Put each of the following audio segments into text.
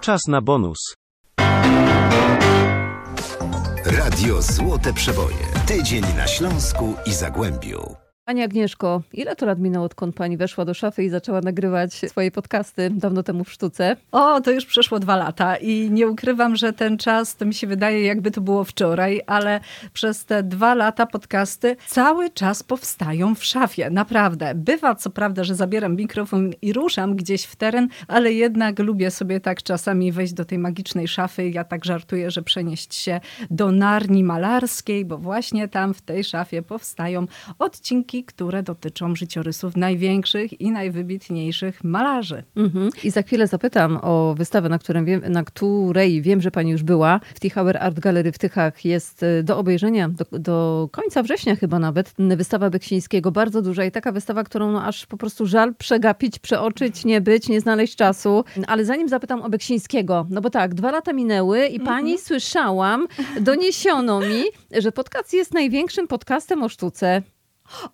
Czas na bonus. Radio Złote Przeboje. Tydzień na Śląsku i Zagłębiu. Pani Agnieszko, ile to lat minęło, odkąd pani weszła do szafy i zaczęła nagrywać swoje podcasty dawno temu w sztuce? O, to już przeszło dwa lata i nie ukrywam, że ten czas to mi się wydaje, jakby to było wczoraj, ale przez te dwa lata podcasty cały czas powstają w szafie. Naprawdę. Bywa co prawda, że zabieram mikrofon i ruszam gdzieś w teren, ale jednak lubię sobie tak czasami wejść do tej magicznej szafy. Ja tak żartuję, że przenieść się do Narni Malarskiej, bo właśnie tam w tej szafie powstają odcinki które dotyczą życiorysów największych i najwybitniejszych malarzy. Mhm. I za chwilę zapytam o wystawę, na, wiem, na której wiem, że pani już była. W Tichauer Art Gallery w Tychach jest y, do obejrzenia do, do końca września chyba nawet. Wystawa Beksińskiego, bardzo duża i taka wystawa, którą no aż po prostu żal przegapić, przeoczyć, nie być, nie znaleźć czasu. Ale zanim zapytam o Beksińskiego, no bo tak, dwa lata minęły i pani mhm. słyszałam, doniesiono mi, że podcast jest największym podcastem o sztuce.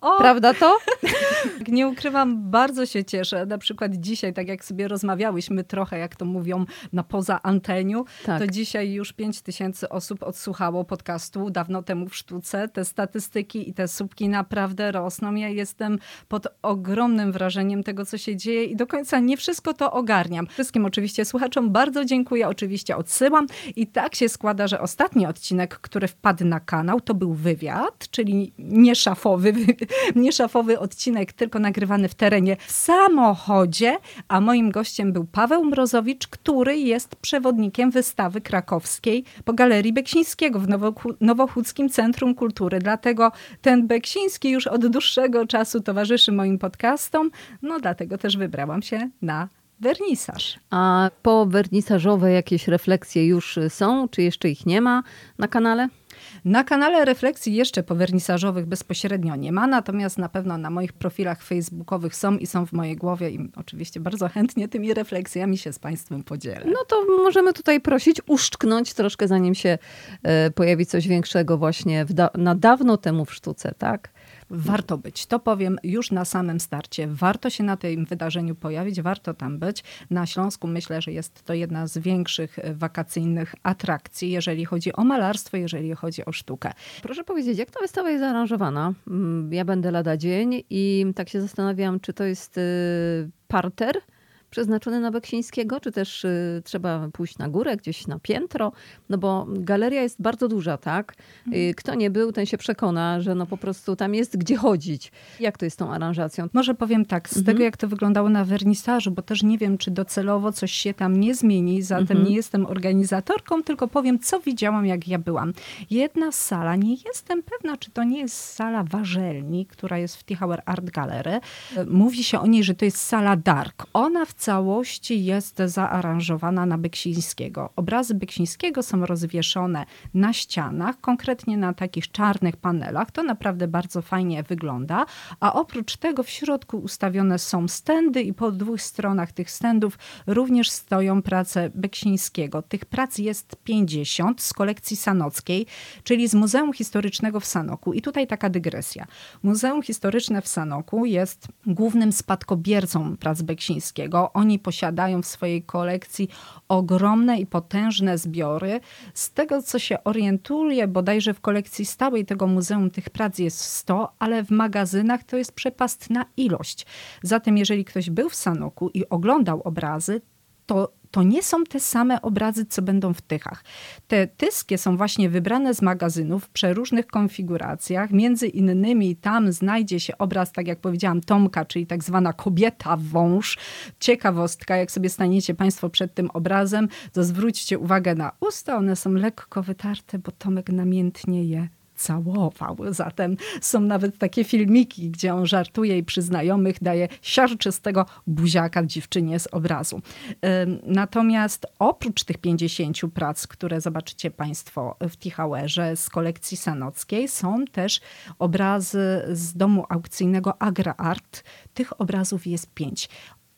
O! Prawda to? Nie ukrywam, bardzo się cieszę. Na przykład dzisiaj, tak jak sobie rozmawiałyśmy trochę, jak to mówią, na poza anteniu, tak. to dzisiaj już 5 tysięcy osób odsłuchało podcastu dawno temu w sztuce. Te statystyki i te słupki naprawdę rosną. Ja jestem pod ogromnym wrażeniem tego, co się dzieje i do końca nie wszystko to ogarniam. Wszystkim oczywiście słuchaczom bardzo dziękuję, oczywiście odsyłam i tak się składa, że ostatni odcinek, który wpadł na kanał, to był wywiad, czyli nie szafowy nie szafowy odcinek, tylko nagrywany w terenie w samochodzie, a moim gościem był Paweł Mrozowicz, który jest przewodnikiem wystawy krakowskiej po Galerii Beksińskiego w Nowochódzkim Centrum Kultury. Dlatego ten Beksiński już od dłuższego czasu towarzyszy moim podcastom, no dlatego też wybrałam się na wernisaż. A po wernisażowe jakieś refleksje już są, czy jeszcze ich nie ma na kanale? Na kanale refleksji jeszcze po wernisażowych bezpośrednio nie ma, natomiast na pewno na moich profilach facebookowych są i są w mojej głowie i oczywiście bardzo chętnie tymi refleksjami się z Państwem podzielę. No to możemy tutaj prosić uszczknąć troszkę, zanim się e, pojawi coś większego właśnie da na dawno temu w sztuce, tak? Warto być. To powiem już na samym starcie. Warto się na tym wydarzeniu pojawić, warto tam być. Na Śląsku myślę, że jest to jedna z większych e, wakacyjnych atrakcji, jeżeli chodzi o malarstwo, jeżeli chodzi o sztukę. Proszę powiedzieć, jak ta wystawa jest zaaranżowana? Mm, ja będę lada dzień i tak się zastanawiam, czy to jest y, parter, przeznaczony na Beksińskiego, czy też y, trzeba pójść na górę, gdzieś na piętro? No bo galeria jest bardzo duża, tak? Y, mhm. kto nie był, ten się przekona, że no po prostu tam jest gdzie chodzić. Jak to jest z tą aranżacją? Może powiem tak, z mhm. tego jak to wyglądało na wernisażu, bo też nie wiem, czy docelowo coś się tam nie zmieni, zatem mhm. nie jestem organizatorką, tylko powiem, co widziałam, jak ja byłam. Jedna sala, nie jestem pewna, czy to nie jest sala Warzelni, która jest w Tichauer Art Gallery. Mówi się o niej, że to jest sala Dark. Ona w całości jest zaaranżowana na Beksińskiego. Obrazy Beksińskiego są rozwieszone na ścianach, konkretnie na takich czarnych panelach. To naprawdę bardzo fajnie wygląda. A oprócz tego w środku ustawione są stędy i po dwóch stronach tych stędów również stoją prace Beksińskiego. Tych prac jest 50 z kolekcji sanockiej, czyli z Muzeum Historycznego w Sanoku. I tutaj taka dygresja. Muzeum Historyczne w Sanoku jest głównym spadkobiercą prac Beksińskiego oni posiadają w swojej kolekcji ogromne i potężne zbiory. Z tego, co się orientuję, bodajże w kolekcji stałej tego muzeum tych prac jest 100, ale w magazynach to jest przepastna ilość. Zatem, jeżeli ktoś był w Sanoku i oglądał obrazy, to to nie są te same obrazy, co będą w tychach. Te tyskie są właśnie wybrane z magazynów w przeróżnych konfiguracjach. Między innymi tam znajdzie się obraz, tak jak powiedziałam, Tomka, czyli tak zwana kobieta wąż. Ciekawostka, jak sobie staniecie Państwo przed tym obrazem, to zwróćcie uwagę na usta. One są lekko wytarte, bo Tomek namiętnie je całował. Zatem są nawet takie filmiki, gdzie on żartuje i przy znajomych daje siarczystego buziaka dziewczynie z obrazu. Natomiast oprócz tych 50 prac, które zobaczycie Państwo w Tichauerze z kolekcji sanockiej, są też obrazy z domu aukcyjnego Agra Art. Tych obrazów jest pięć.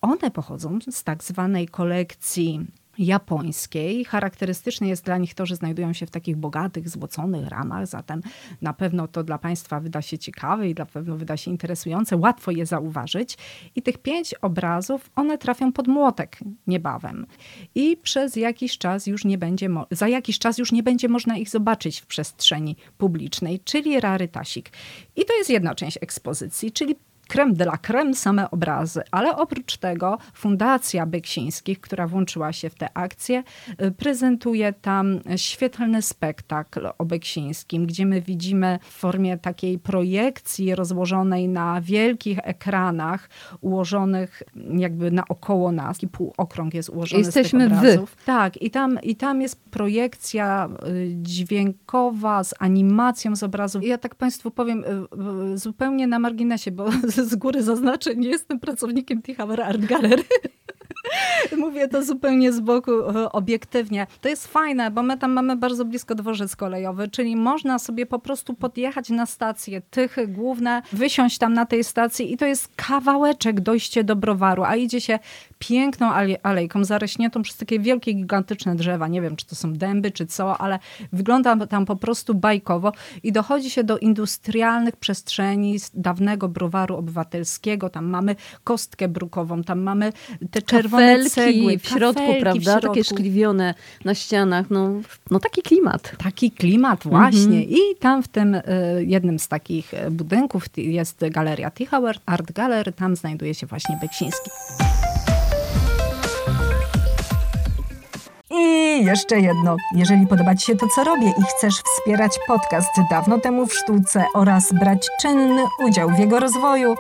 One pochodzą z tak zwanej kolekcji japońskiej. Charakterystyczne jest dla nich to, że znajdują się w takich bogatych, złoconych ramach, zatem na pewno to dla Państwa wyda się ciekawe i na pewno wyda się interesujące, łatwo je zauważyć. I tych pięć obrazów, one trafią pod młotek niebawem. I przez jakiś czas już nie będzie, za jakiś czas już nie będzie można ich zobaczyć w przestrzeni publicznej, czyli rarytasik. I to jest jedna część ekspozycji, czyli creme de la creme, same obrazy. Ale oprócz tego Fundacja Beksińskich, która włączyła się w tę akcję, y, prezentuje tam świetlny spektakl o Beksińskim, gdzie my widzimy w formie takiej projekcji rozłożonej na wielkich ekranach, ułożonych jakby naokoło nas. I półokrąg jest ułożony Jesteśmy z tych obrazów. Wy. Tak, i tam, i tam jest projekcja y, dźwiękowa z animacją z obrazów. Ja tak Państwu powiem y, zupełnie na marginesie, bo z góry zaznaczę, nie jestem pracownikiem Tichauer Art Gallery. Mówię to zupełnie z boku, e, obiektywnie. To jest fajne, bo my tam mamy bardzo blisko dworzec kolejowy, czyli można sobie po prostu podjechać na stację Tychy główne, wysiąść tam na tej stacji i to jest kawałeczek dojście do browaru, a idzie się piękną alejką zarośniętą przez takie wielkie, gigantyczne drzewa. Nie wiem, czy to są dęby, czy co, ale wygląda tam po prostu bajkowo i dochodzi się do industrialnych przestrzeni z dawnego browaru obywatelskiego. Tam mamy kostkę brukową, tam mamy te czerwone kafelki cegły. w środku, kafelki prawda? W środku. Takie szkliwione na ścianach. No, no taki klimat. Taki klimat właśnie. I tam w tym y, jednym z takich budynków jest galeria Tichauer Art Gallery. Tam znajduje się właśnie Beksiński. I jeszcze jedno. Jeżeli podoba Ci się to, co robię i chcesz wspierać podcast dawno temu w sztuce oraz brać czynny udział w jego rozwoju,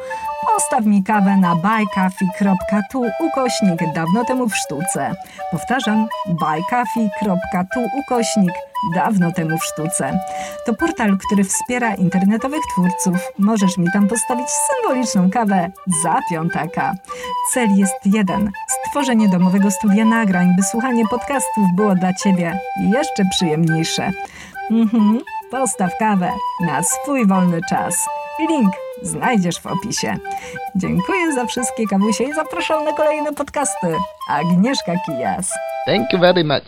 postaw mi kawę na buycoffee.tu ukośnik dawno temu w sztuce. Powtarzam, buycoffee.tu ukośnik dawno temu w sztuce. To portal, który wspiera internetowych twórców. Możesz mi tam postawić symboliczną kawę za piątaka. Cel jest jeden: stworzenie domowego studia nagrań, by słuchanie podcastów było dla Ciebie jeszcze przyjemniejsze. Mhm, postaw kawę na swój wolny czas. Link znajdziesz w opisie. Dziękuję za wszystkie kawusie i zapraszam na kolejne podcasty. Agnieszka Kijas. Thank you very much.